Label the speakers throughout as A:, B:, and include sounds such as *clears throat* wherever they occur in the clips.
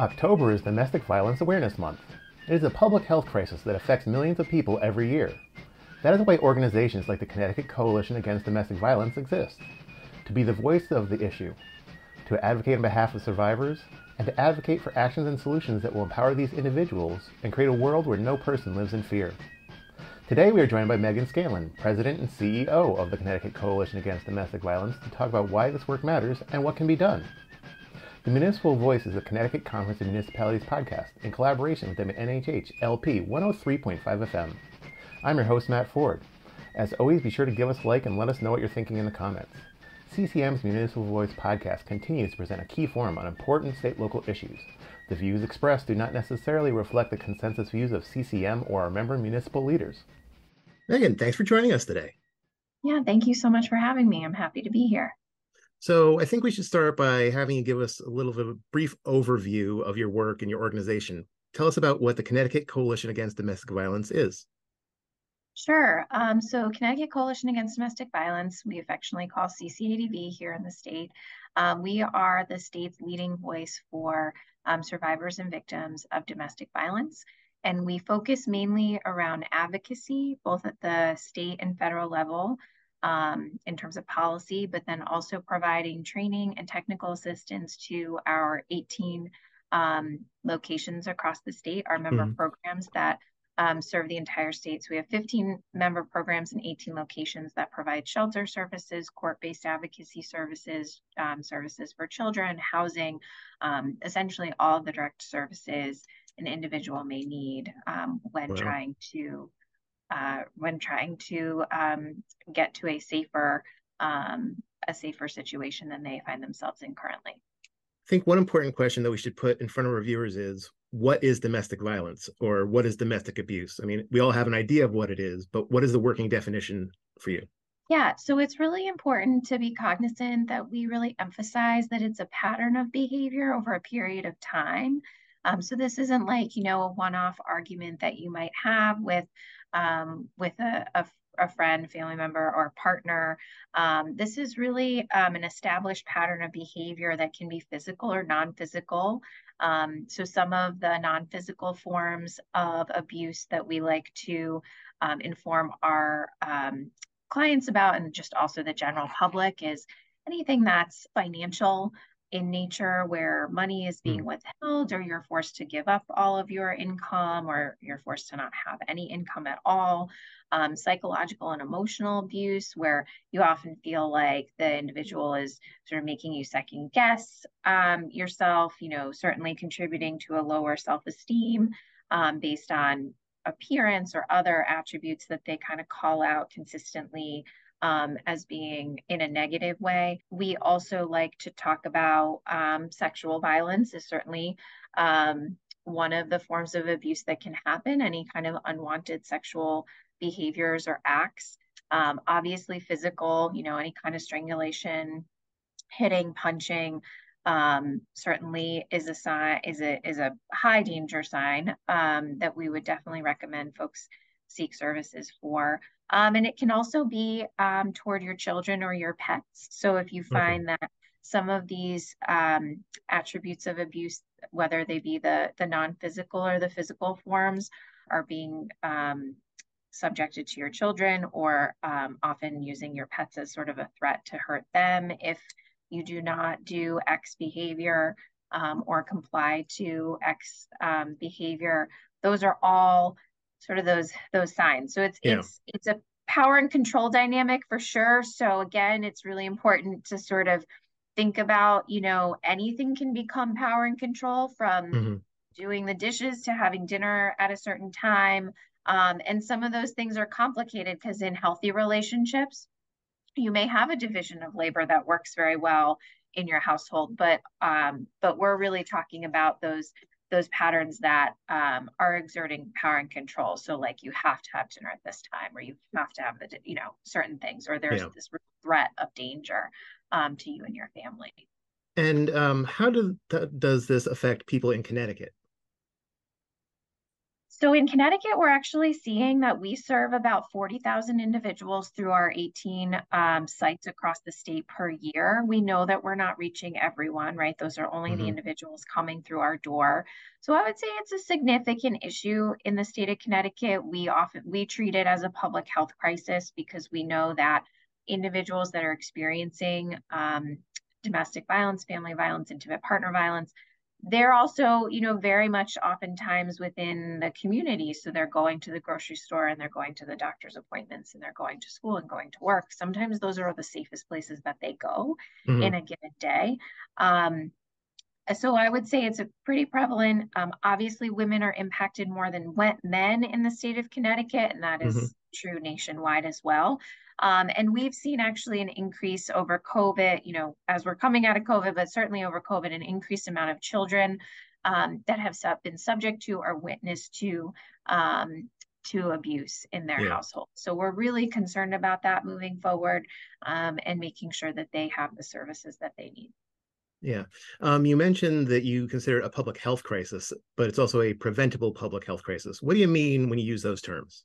A: October is Domestic Violence Awareness Month. It is a public health crisis that affects millions of people every year. That is why organizations like the Connecticut Coalition Against Domestic Violence exist to be the voice of the issue, to advocate on behalf of survivors, and to advocate for actions and solutions that will empower these individuals and create a world where no person lives in fear. Today we are joined by Megan Scanlon, President and CEO of the Connecticut Coalition Against Domestic Violence, to talk about why this work matters and what can be done. The Municipal Voice is a Connecticut Conference of Municipalities podcast in collaboration with WNHH LP 103.5 FM. I'm your host, Matt Ford. As always, be sure to give us a like and let us know what you're thinking in the comments. CCM's Municipal Voice podcast continues to present a key forum on important state local issues. The views expressed do not necessarily reflect the consensus views of CCM or our member municipal leaders.
B: Megan, thanks for joining us today.
C: Yeah, thank you so much for having me. I'm happy to be here.
B: So I think we should start by having you give us a little bit of a brief overview of your work and your organization. Tell us about what the Connecticut Coalition Against Domestic Violence is.
C: Sure. Um, so Connecticut Coalition Against Domestic Violence, we affectionately call CCADV here in the state. Um, we are the state's leading voice for um, survivors and victims of domestic violence. And we focus mainly around advocacy, both at the state and federal level, um, in terms of policy, but then also providing training and technical assistance to our 18 um, locations across the state, our member mm-hmm. programs that um, serve the entire state. So we have 15 member programs and 18 locations that provide shelter services, court-based advocacy services, um, services for children, housing, um, essentially all the direct services an individual may need um, when wow. trying to uh, when trying to um, get to a safer um, a safer situation than they find themselves in currently.
B: I think one important question that we should put in front of our viewers is what is domestic violence or what is domestic abuse? I mean, we all have an idea of what it is, but what is the working definition for you?
C: Yeah, so it's really important to be cognizant that we really emphasize that it's a pattern of behavior over a period of time. Um, so this isn't like, you know, a one-off argument that you might have with um, with a, a, a, friend, family member, or partner. Um, this is really um, an established pattern of behavior that can be physical or non-physical. Um, so some of the non-physical forms of abuse that we like to um, inform our clients about and just also the general public is anything that's financial in nature where money is being mm. withheld or you're forced to give up all of your income or you're forced to not have any income at all um, psychological and emotional abuse where you often feel like the individual is sort of making you second guess um, yourself you know certainly contributing to a lower self-esteem um, based on appearance or other attributes that they kind of call out consistently um, as being in a negative way. We also like to talk about um, sexual violence is certainly um, one of the forms of abuse that can happen, any kind of unwanted sexual behaviors or acts. Um, obviously, physical, you know, any kind of strangulation, hitting, punching, um, certainly is a sign is a is a high danger sign um, that we would definitely recommend folks seek services for. Um, and it can also be um, toward your children or your pets. So if you find okay. that some of these um, attributes of abuse, whether they be the, the non-physical or the physical forms, are being um, subjected to your children or um, often using your pets as sort of a threat to hurt them if you do not do X behavior um, or comply to X behavior, those are all sort of those those signs. So it's yeah. it's it's a power and control dynamic for sure. So again, it's really important to sort of think about, you know, anything can become power and control from mm-hmm. doing the dishes to having dinner at a certain time. Um, and some of those things are complicated because in healthy relationships, you may have a division of labor that works very well in your household, but um, but we're really talking about those those patterns that um, are exerting power and control. So like you have to have dinner at this time, or you have to have the you know certain things, or there's yeah. this threat of danger um, to you and your family.
B: And um, how do, th- does this affect people in Connecticut?
C: So in Connecticut, we're actually seeing that we serve about 40,000 individuals through our 18 um, sites across the state per year. We know that we're not reaching everyone, right? Those are only mm-hmm. the individuals coming through our door. So I would say it's a significant issue in the state of Connecticut. We often we treat it as a public health crisis because we know that individuals that are experiencing um, domestic violence, family violence, intimate partner violence, they're also, you know, very much oftentimes within the community. So they're going to the grocery store and they're going to the doctor's appointments and they're going to school and going to work. Sometimes those are the safest places that they go mm-hmm. in a given day. Um, so I would say it's a pretty prevalent. Um, obviously, women are impacted more than men in the state of Connecticut, and that is mm-hmm. true nationwide as well. Um, and we've seen actually an increase over COVID, you know, as we're coming out of COVID, but certainly over COVID, an increased amount of children um, that have been subject to or witness to um, to abuse in their yeah. household. So we're really concerned about that moving forward um, and making sure that they have the services that they need.
B: Yeah. Um, you mentioned that you consider it a public health crisis, but it's also a preventable public health crisis. What do you mean when you use those terms?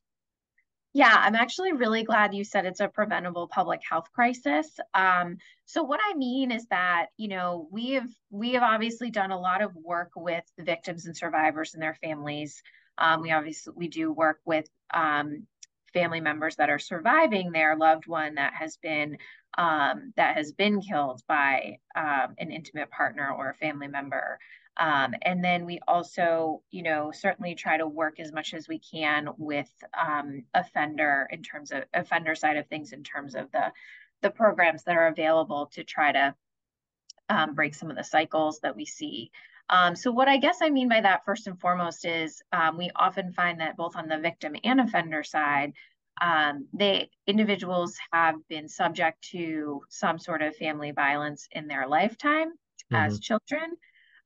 C: Yeah, I'm actually really glad you said it's a preventable public health crisis. Um, so what I mean is that, you know, we have we have obviously done a lot of work with the victims and survivors and their families. Um, we obviously we do work with um, family members that are surviving their loved one that has been um, that has been killed by um, an intimate partner or a family member. Um, and then we also, you know, certainly try to work as much as we can with um, offender in terms of offender side of things, in terms of the the programs that are available to try to um, break some of the cycles that we see. Um, so what I guess I mean by that first and foremost is um, we often find that both on the victim and offender side, um, they individuals have been subject to some sort of family violence in their lifetime mm-hmm. as children.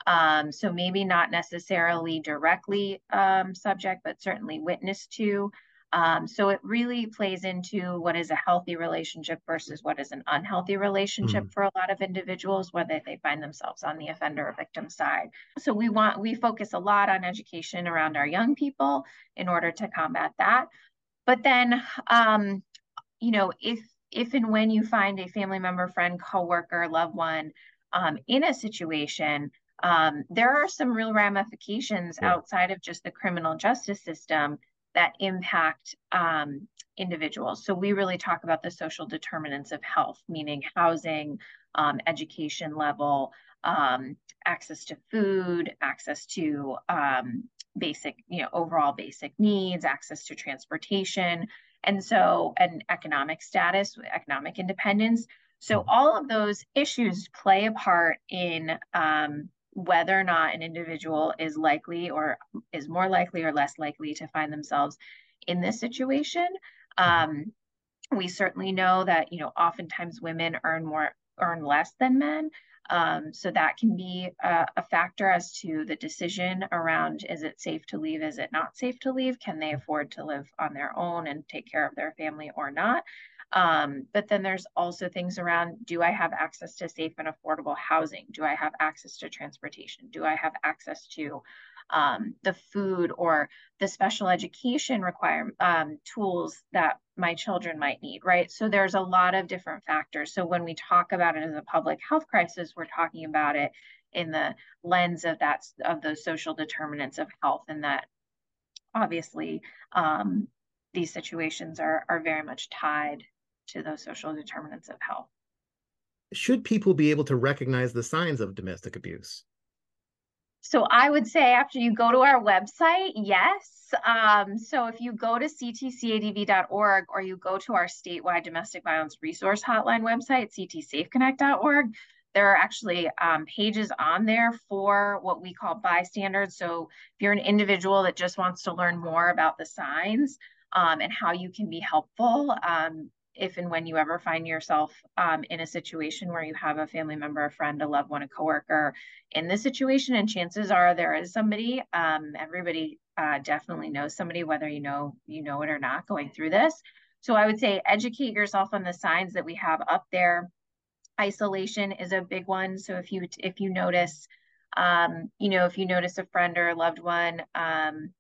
C: Um, so maybe not necessarily directly um, subject, but certainly witness to. Um, so it really plays into what is a healthy relationship versus what is an unhealthy relationship mm-hmm. for a lot of individuals, whether they find themselves on the offender or victim side. So we want we focus a lot on education around our young people in order to combat that. But then, um, you know, if if and when you find a family member, friend, coworker, loved one um, in a situation um, there are some real ramifications yeah. outside of just the criminal justice system that impact um, individuals. So we really talk about the social determinants of health, meaning housing, um, education level, um, access to food, access to um, basic, you know, overall basic needs, access to transportation, and so and economic status, economic independence. So mm-hmm. all of those issues play a part in um, whether or not an individual is likely or is more likely or less likely to find themselves in this situation. Um, we certainly know that you know oftentimes women earn more earn less than men. Um, so that can be a, a, factor as to the decision around is it safe to leave, is it not safe to leave? Can they afford to live on their own and take care of their family or not? Um, but then there's also things around do I have access to safe and affordable housing? Do I have access to transportation? Do I have access to um, the food or the special education requirement um, tools that my children might need, right? So there's a lot of different factors. So when we talk about it as a public health crisis, we're talking about it in the lens of that of those social determinants of health, and that obviously um, these situations are are very much tied to those social determinants of health.
B: Should people be able to recognize the signs of domestic abuse?
C: So I would say after you go to our website, yes. Um, so if you go to ctcadv.org or you go to our statewide domestic violence resource hotline website, ctsafeconnect.org, there are actually um, pages on there for what we call bystanders. So if you're an individual that just wants to learn more about the signs um, and how you can be helpful, um, if and when you ever find yourself um, in a situation where you have a family member, a friend, a loved one, a coworker in this situation, and chances are there is somebody. Um, everybody uh, definitely knows somebody, whether you know you know it or not, going through this. So I would say educate yourself on the signs that we have up there. Isolation is a big one. So if you if you notice, um, you know, if you notice a friend or a loved one um,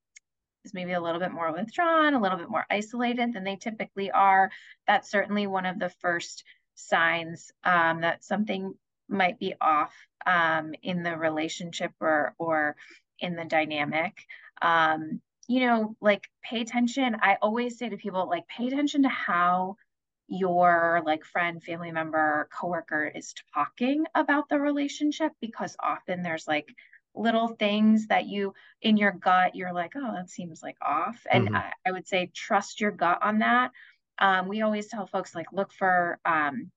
C: is maybe a little bit more withdrawn, a little bit more isolated than they typically are, that's certainly one of the first signs um, that something might be off um, in the relationship or or in the dynamic. Um, you know, like pay attention. I always say to people, like, pay attention to how your like friend, family member, coworker is talking about the relationship because often there's like little things that you in your gut you're like oh that seems like off. And mm-hmm. I, I, would say trust your gut on that. Um, we always tell folks like look for um,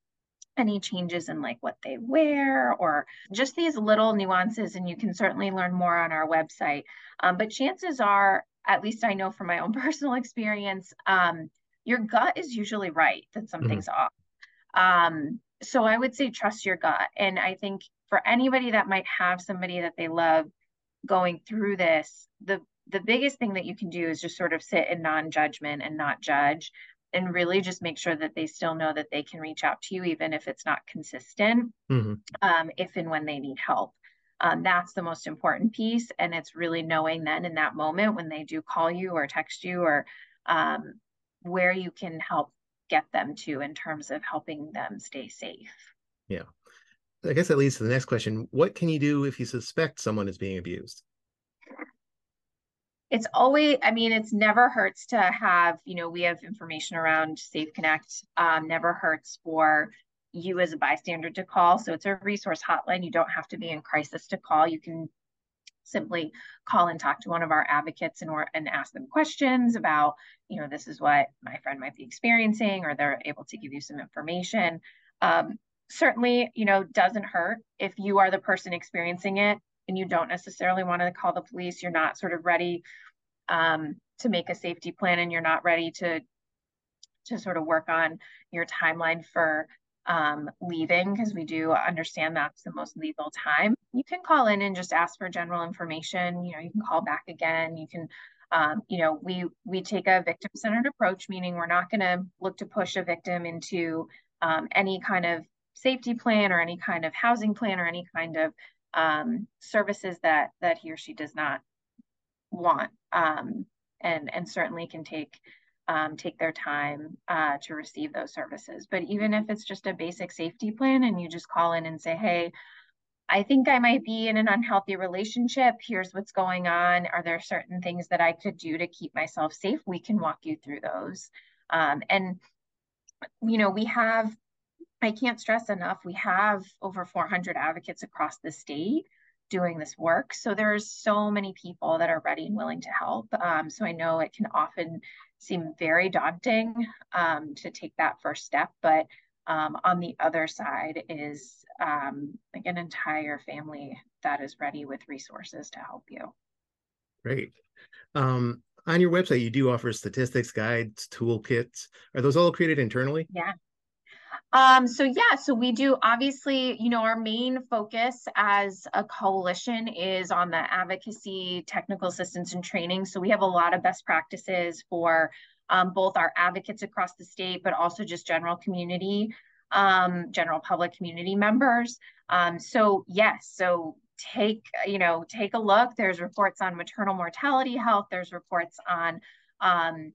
C: any changes in like what they wear or just these little nuances and you can certainly learn more on our website. Um, but chances are at least i know from my own *laughs* personal experience um, your gut is usually right that something's mm-hmm. off. Um, so i would say trust your gut. And i think for anybody that might have somebody that they love going through this, the the biggest thing that you can do is just sort of sit in non-judgment and not judge and really just make sure that they still know that they can reach out to you even if it's not consistent mm-hmm. um, if and when they need help. Um, that's the most important piece and it's really knowing then in that moment when they do call you or text you or um, where you can help get them to in terms of helping them stay safe.
B: Yeah I guess that leads to the next question. What can you do if you suspect someone is being abused?
C: It's always, I mean, it's never hurts to have, you know, we have information around Safe Connect. Um, never hurts for you as a bystander to call. So it's a resource hotline. You don't have to be in crisis to call. You can simply call and talk to one of our advocates and, or, and ask them questions about, you know, this is what my friend might be experiencing, or they're able to give you some information. Um, certainly, you know, doesn't hurt if you are the person experiencing it and you don't necessarily want to call the police. You're not sort of ready um, to make a safety plan and you're not ready to to sort of work on your timeline for um, leaving because we do understand that's the most lethal time. You can call in and just ask for general information. You know, you can call back again. You can, um, you know, we we take a victim centered approach, meaning we're not going to look to push a victim into um, any kind of safety plan or any kind of housing plan or any kind of um, services that that he or she does not want um, and and certainly can take um, take their time uh, to receive those services but even if it's just a basic safety plan and you just call in and say hey I think I might be in an unhealthy relationship. Here's what's going on. Are there certain things that I could do to keep myself safe? We can walk you through those. Um, and, you know, we have I can't stress enough, we have over 400 advocates across the state doing this work. So there's so many people that are ready and willing to help. Um, so I know it can often seem very daunting um, to take that first step, but um, on the other side is um, like an entire family that is ready with resources to help you.
B: Great. Um, on your website, you do offer statistics, guides, toolkits. Are those all created internally?
C: Yeah, um, so yeah, so we do obviously, you know, our main focus as a coalition is on the advocacy, technical assistance, and training. So we have a lot of best practices for um, both our advocates across the state, but also just general community, um, general public community members. Um, so yes, so take you know take a look. There's reports on maternal mortality health. There's reports on um,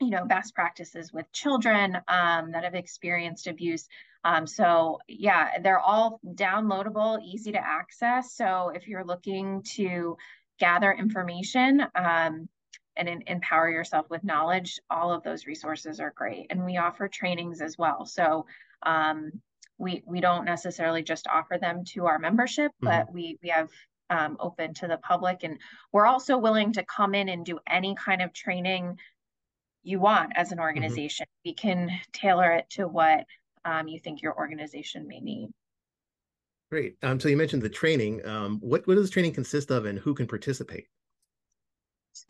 C: you know, best practices with children um, that have experienced abuse. Um, so yeah, they're all downloadable, easy to access. So if you're looking to gather information um, and in, empower yourself with knowledge, all of those resources are great. And we offer trainings as well. So um, we we don't necessarily just offer them to our membership, mm-hmm. but we we have um, open to the public. And we're also willing to come in and do any kind of training you want as an mm-hmm. organization. Mm-hmm. We can tailor it to what um, you think your organization may need.
B: Great. Um, so you mentioned the training. Um, what what does training consist of, and who can participate?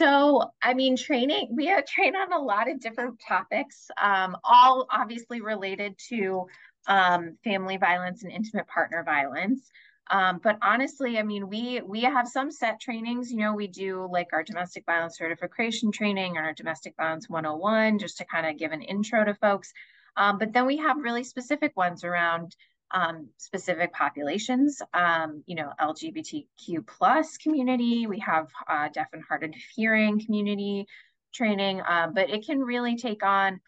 C: So, I mean, training, we trained on a lot of different topics, um, all obviously related to um, family violence and intimate partner violence. Um, but honestly, I mean, we we have some set trainings. You know, we do like our domestic violence certification training and our domestic violence 101, just to kind of give an intro to folks. Um, but then we have really specific ones around um, specific populations, um, you know, LGBTQ plus community. We have uh, deaf and hard of hearing community training, uh, but it can really take on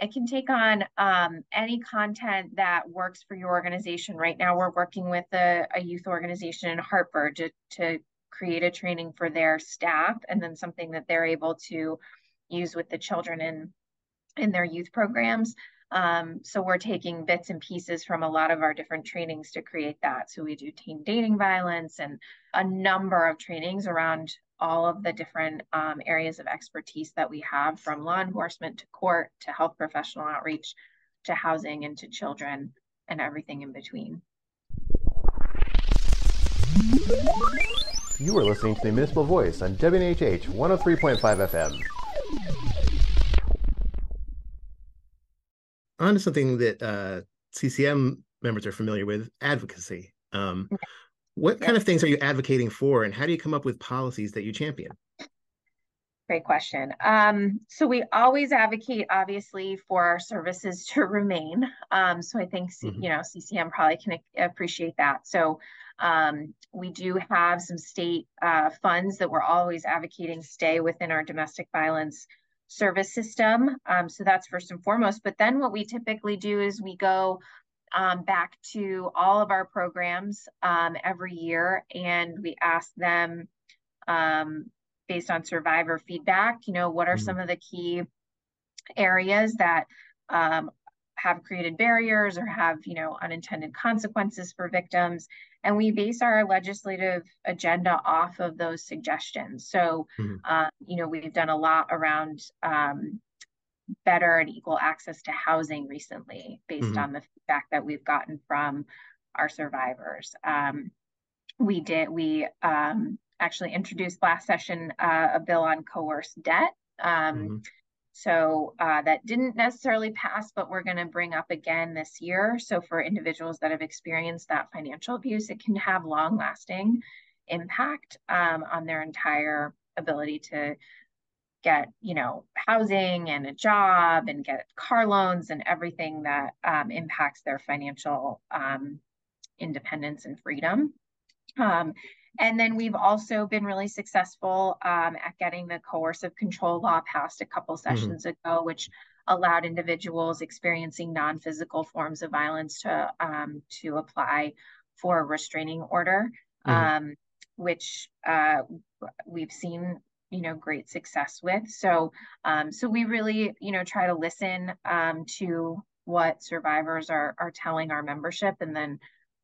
C: it can take on um, any content that works for your organization. Right now, we're working with a, a youth organization in Hartford to, to create a training for their staff and then something that they're able to use with the children in in their youth programs. Um, so we're taking bits and pieces from a lot of our different trainings to create that. So we do teen dating violence and a number of trainings around all of the different um, areas of expertise that we have from law enforcement to court to health professional outreach to housing and to children and everything in between.
A: You are listening to the Municipal Voice on WNHH 103.5 FM.
B: On to something that uh, CCM members are familiar with advocacy. Um, what kind of things are you advocating for, and how do you come up with policies that you champion?
C: Great question. Um, so we always advocate, obviously, for our services to *laughs* remain. Um, so I think mm-hmm. you know CCM probably can appreciate that. So um, we do have some state uh, funds that we're always advocating stay within our domestic violence service system. Um, so that's first and foremost. But then what we typically do is we go um, back to all of our programs um, every year and we ask them um, based on survivor feedback, you know, what are mm-hmm. some of the key areas that um, have created barriers or have, you know, unintended consequences for victims. And we base our legislative agenda off of those suggestions. So, mm-hmm. uh, you know, we've done a lot around um, better and equal access to housing recently based mm-hmm. on the feedback that we've gotten from our survivors. Um, we did, we um, actually introduced last session uh, a bill on coerced debt. Um, mm-hmm. So uh, that didn't necessarily pass, but we're going to bring up again this year. So for individuals that have experienced that financial abuse, it can have long lasting impact um, on their entire ability to get you know housing and a job and get car loans and everything that um, impacts their financial um, independence and freedom um, and then we've also been really successful um, at getting the coercive control law passed a couple mm-hmm. sessions mm-hmm. ago which allowed individuals experiencing non-physical forms of violence to um, to apply for a restraining order mm-hmm. Um, which uh, we've seen you know great success with. So um, so we really you know try to listen um, to what survivors are are telling our membership and then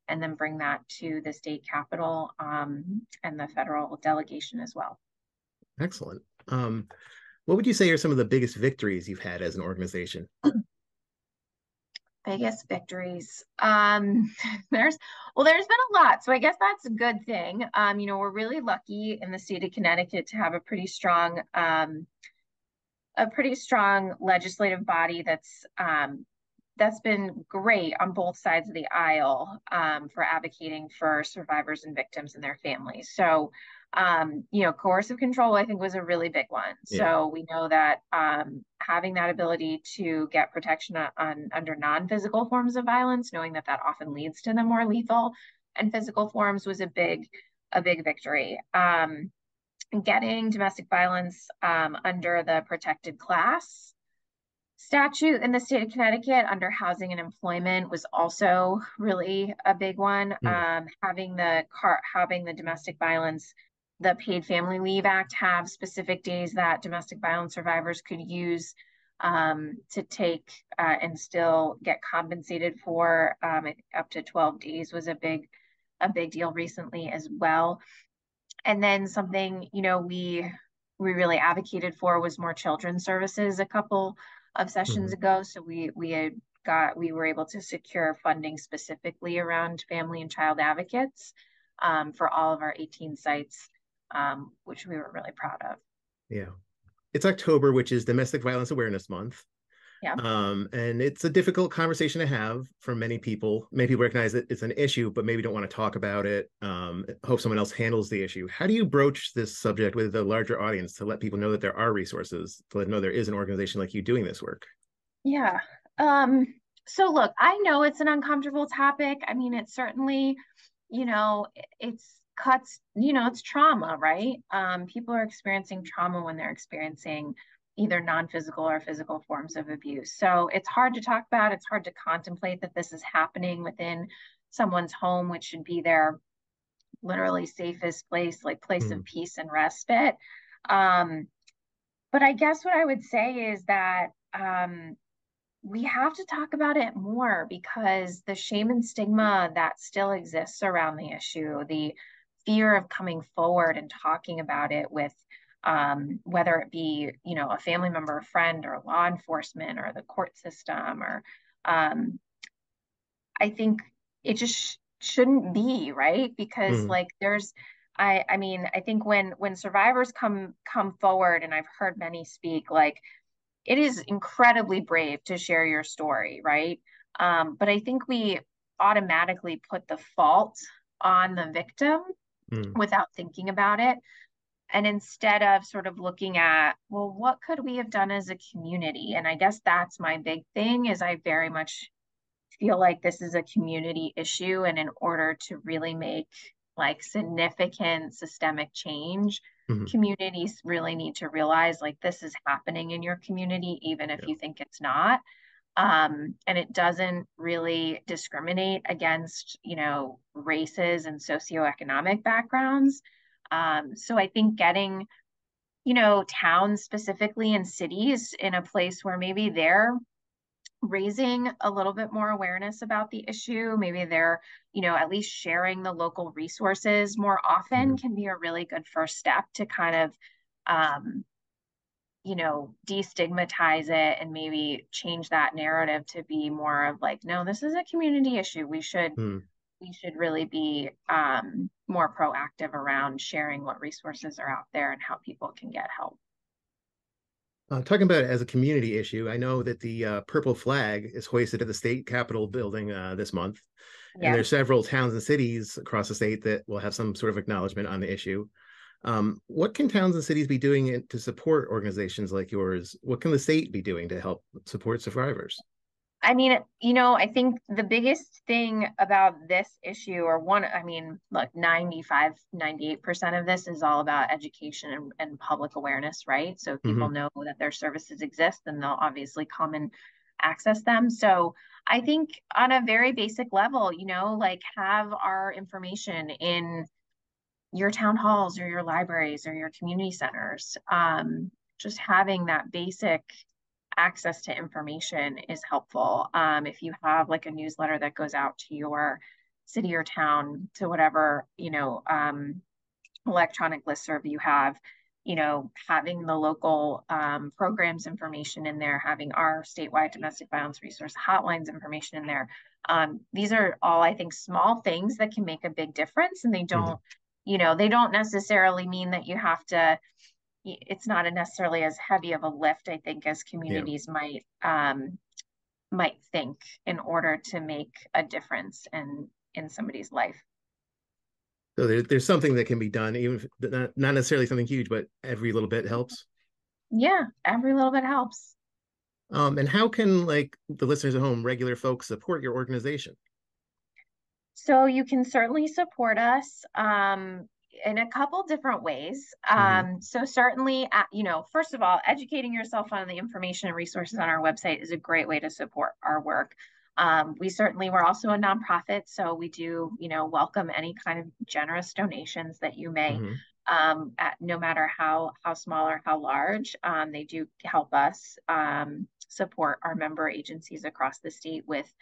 C: and then bring that to the state capitol um, and the federal delegation as well.
B: Excellent. Um, what would you say are some of the biggest victories you've had as an organization *clears throat*
C: biggest victories um *laughs* there's well there's been a lot so i guess that's a good thing um you know we're really lucky in the state of connecticut to have a pretty strong um a pretty strong legislative body that's um that's been great on both sides of the aisle um, for advocating for survivors and victims and their families. So, um, you know, coercive control, I think, was a really big one. Yeah. So we know that um, having that ability to get protection on under non-physical forms of violence, knowing that that often leads to the more lethal and physical forms, was a big, a big victory. Um, getting domestic violence um, under the protected class statute in the state of Connecticut under housing and employment was also really a big one. Mm. Um, having the car, having the domestic violence, the Paid Family Leave Act have specific days that domestic violence survivors could use um, to take uh, and still get compensated for um, up to 12 days was a big, a big deal recently as well. And then something, you know, we we really advocated for was more children's services a couple of sessions mm-hmm. ago. So we we had got we were able to secure funding specifically around family and child advocates um, for all of our 18 sites, um, which we were really proud of.
B: Yeah, it's October, which is Domestic Violence Awareness Month.
C: Yeah.
B: Um, and it's a difficult conversation to have for many people. Many people recognize that it's an issue, but maybe don't want to talk about it. Um, hope someone else handles the issue. How do you broach this subject with a larger audience to let people know that there are resources, to let them know there is an organization like you doing this work?
C: Yeah. Um, So look, I know it's an uncomfortable topic. I mean, it's certainly, you know, it's cuts, you know, it's trauma, right? Um, people are experiencing trauma when they're experiencing either non-physical or physical forms of abuse. So it's hard to talk about. It's hard to contemplate that this is happening within someone's home, which should be their literally safest place, like place mm. of peace and respite. Um, but I guess what I would say is that um, we have to talk about it more because the shame and stigma that still exists around the issue, the fear of coming forward and talking about it with um, whether it be you know a family member, a friend, or law enforcement, or the court system, or um, I think it just sh- shouldn't be right because mm. like there's I I mean I think when when survivors come come forward and I've heard many speak like it is incredibly brave to share your story, right? Um, but I think we automatically put the fault on the victim mm. without thinking about it. And instead of sort of looking at, well, what could we have done as a community? And I guess that's my big thing is I very much feel like this is a community issue. And in order to really make like significant systemic change, mm-hmm. communities really need to realize like this is happening in your community, even if yeah. you think it's not. Um, and it doesn't really discriminate against, you know, races and socioeconomic backgrounds. Um, so I think getting, you know, towns specifically and cities in a place where maybe they're raising a little bit more awareness about the issue maybe they're you know at least sharing the local resources more often mm-hmm. can be a really good first step to kind of um, you know destigmatize it and maybe change that narrative to be more of like no this is a community issue we should mm. we should really be um, more proactive around sharing what resources are out there and how people can get help
B: uh, talking about it as a community issue, I know that the uh, purple flag is hoisted at the state capitol building uh, this month, yeah. and there's several towns and cities across the state that will have some sort of acknowledgement on the issue. Um, what can towns and cities be doing to support organizations like yours? What can the state be doing to help support survivors?
C: I mean, you know, I think the biggest thing about this issue, or one, I mean, look, 95, 98% of this is all about education and, and public awareness, right? So if people mm-hmm. know that their services exist, then they'll obviously come and access them. So I think on a very basic level, you know, like have our information in your town halls or your libraries or your community centers. Um, just having that basic access to information is helpful. Um, if you have like a newsletter that goes out to your city or town, to whatever, you know, um, electronic listserv you have, you know, having the local um, programs information in there, having our statewide domestic violence resource hotlines information in there. Um, these are all, I think, small things that can make a big difference. And they mm-hmm. don't. You know, they don't necessarily mean that you have to, it's not a necessarily as heavy of a lift, I think, as communities yeah. might um, might think in order to make a difference in in somebody's life.
B: So there, there's something that can be done, even if not, not necessarily something huge, but every little bit helps.
C: Yeah, every little bit helps.
B: Um, and how can like the listeners at home, regular folks, support your organization?
C: So you can certainly support us. Um, in a couple different ways. Mm-hmm. Um, so certainly, uh, you know, first of all, educating yourself on the information and resources on our website is a great way to support our work. Um, we certainly we're also a nonprofit, so we do you know welcome any kind of generous donations that you may, mm-hmm. um, at no matter how how small or how large, um, they do help us um, support our member agencies across the state with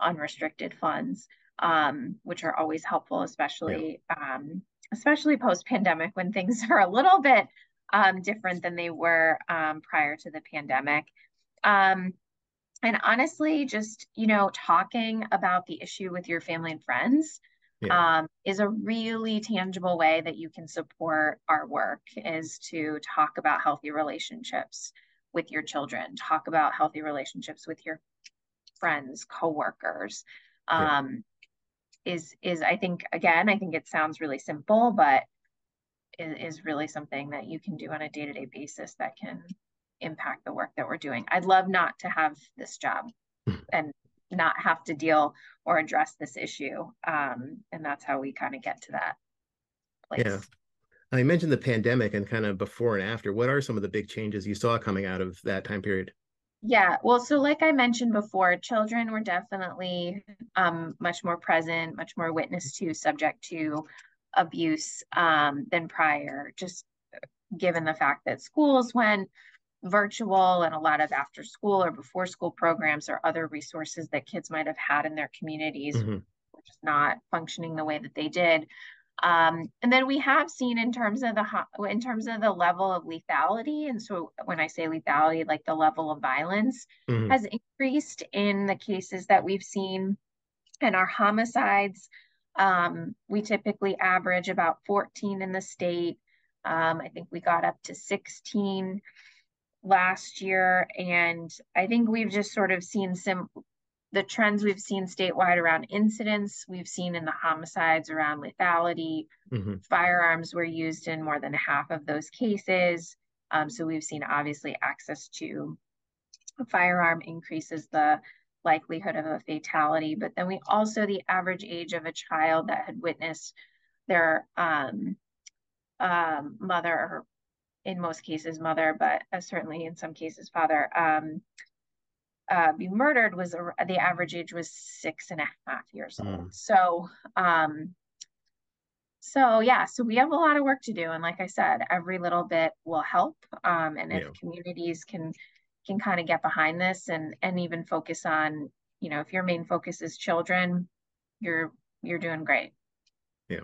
C: unrestricted funds, um, which are always helpful, especially yeah. um, especially post pandemic when things *laughs* are a little bit um, different than they were um, prior to the pandemic. Um, and honestly, just, you know, talking about the issue with your family and friends yeah. Um, is a really tangible way that you can support our work is to talk about healthy relationships with your children, talk about healthy relationships with your friends, coworkers. Um, is is I think again I think it sounds really simple, but is, is really something that you can do on a day to day basis that can impact the work that we're doing. I'd love not to have this job, hmm. and not have to deal or address this issue. Um, and that's how we kind of get to that place.
B: Yeah. I mentioned the pandemic and kind of before and after. What are some of the big changes you saw coming out of that time period?
C: Yeah, well, so like I mentioned before, children were definitely um, much more present, much more witness to, subject to abuse um, than prior, just given the fact that schools went virtual and a lot of after school or before school programs or other resources that kids might have had in their communities mm-hmm. were just not functioning the way that they did. Um, and then we have seen in terms of the in terms of the level of lethality, and so when I say lethality, like the level of violence mm-hmm. has increased in the cases that we've seen, and our homicides. Um, we typically average about 14 in the state. Um, I think we got up to 16 last year, and I think we've just sort of seen some the trends we've seen statewide around incidents, we've seen in the homicides around lethality. Mm-hmm. Firearms were used in more than half of those cases. Um, so we've seen obviously access to a firearm increases the likelihood of a fatality. But then we also, the average age of a child that had witnessed their um, um, mother, in most cases, mother, but uh, certainly in some cases, father, um, uh, be murdered was a, the average age was six and a half years old. Mm. So, um, so yeah, so we have a lot of work to do, and like I said, every little bit will help. Um, and if yeah. communities can can kind of get behind this and and even focus on, you know, if your main focus is children, you're you're doing great.
B: Yeah.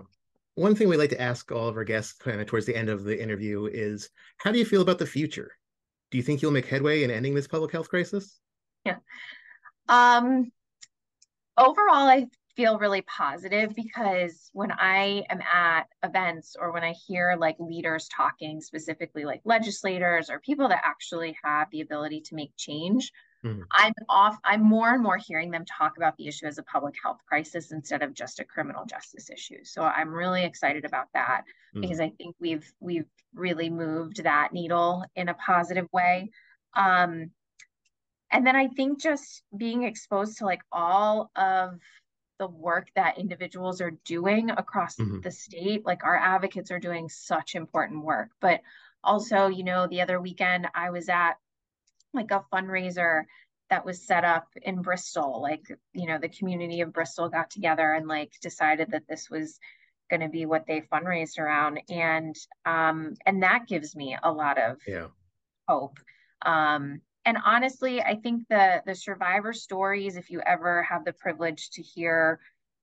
B: One thing we like to ask all of our guests kind of towards the end of the interview is how do you feel about the future? Do you think you'll make headway in ending this public health crisis?
C: Yeah. *laughs* Um, overall, I feel really positive because when I am at events or when I hear like leaders talking, specifically like legislators or people that actually have the ability to make change, mm-hmm. I'm off, I'm more and more hearing them talk about the issue as a public health crisis instead of just a criminal justice issue. So I'm really excited about that mm-hmm. because I think we've we've really moved that needle in a positive way. Um, and then I think just being exposed to like all of the work that individuals are doing across mm-hmm. the state, like our advocates are doing such important work. But also, you know, the other weekend I was at like a fundraiser that was set up in Bristol. Like, you know, the community of Bristol got together and like decided that this was going to be what they fundraised around. And um, and that gives me a lot of
B: yeah.
C: hope. Um, and honestly, I think the the survivor stories, if you ever have the privilege to hear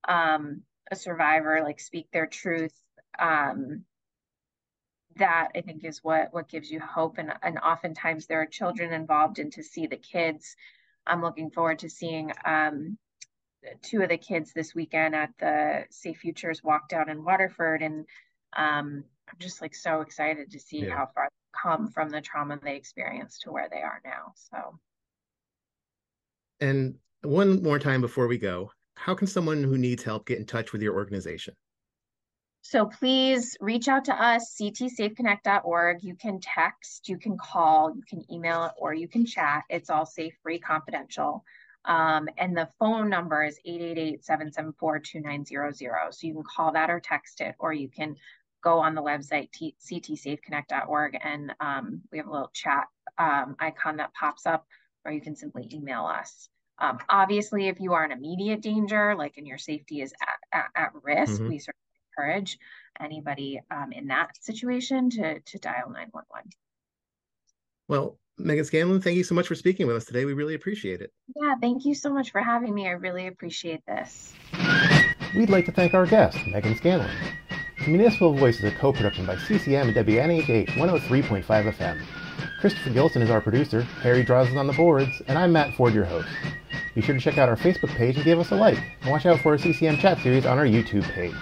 C: um, a survivor like speak their truth, um, that I think is what what gives you hope. And and oftentimes there are children involved, and to see the kids, I'm looking forward to seeing um, two of the kids this weekend at the Safe Futures walk down in Waterford, and um, I'm just like so excited to see yeah. how far come from the trauma they experienced to where they are now. So,
B: and one more time before we go, how can someone who needs help get in touch with your organization?
C: So please reach out to us, ctsafeconnect.org. You can text, you can call, you can email, or you can chat. It's all safe, free, confidential. Um, and the phone number is 888-774-2900. So you can call that or text it, or you can go on the website ctsafeconnect.org and um, we have a little chat um, icon that pops up or you can simply email us. Um, obviously if you are in immediate danger like and your safety is at, at, at risk mm-hmm. we certainly encourage anybody um, in that situation to, to dial 911
B: well megan scanlon thank you so much for speaking with us today. We really appreciate it.
C: Yeah thank you so much for having me. I really appreciate this.
A: We'd like to thank our guest megan scanlon Municipal Voice is a co-production by CCM and WNHH 103.5 FM. Christopher Gilson is our producer, Harry Draws is on the boards, and I'm Matt Ford, your host. Be sure to check out our Facebook page and give us a like, and watch out for our CCM chat series on our YouTube page.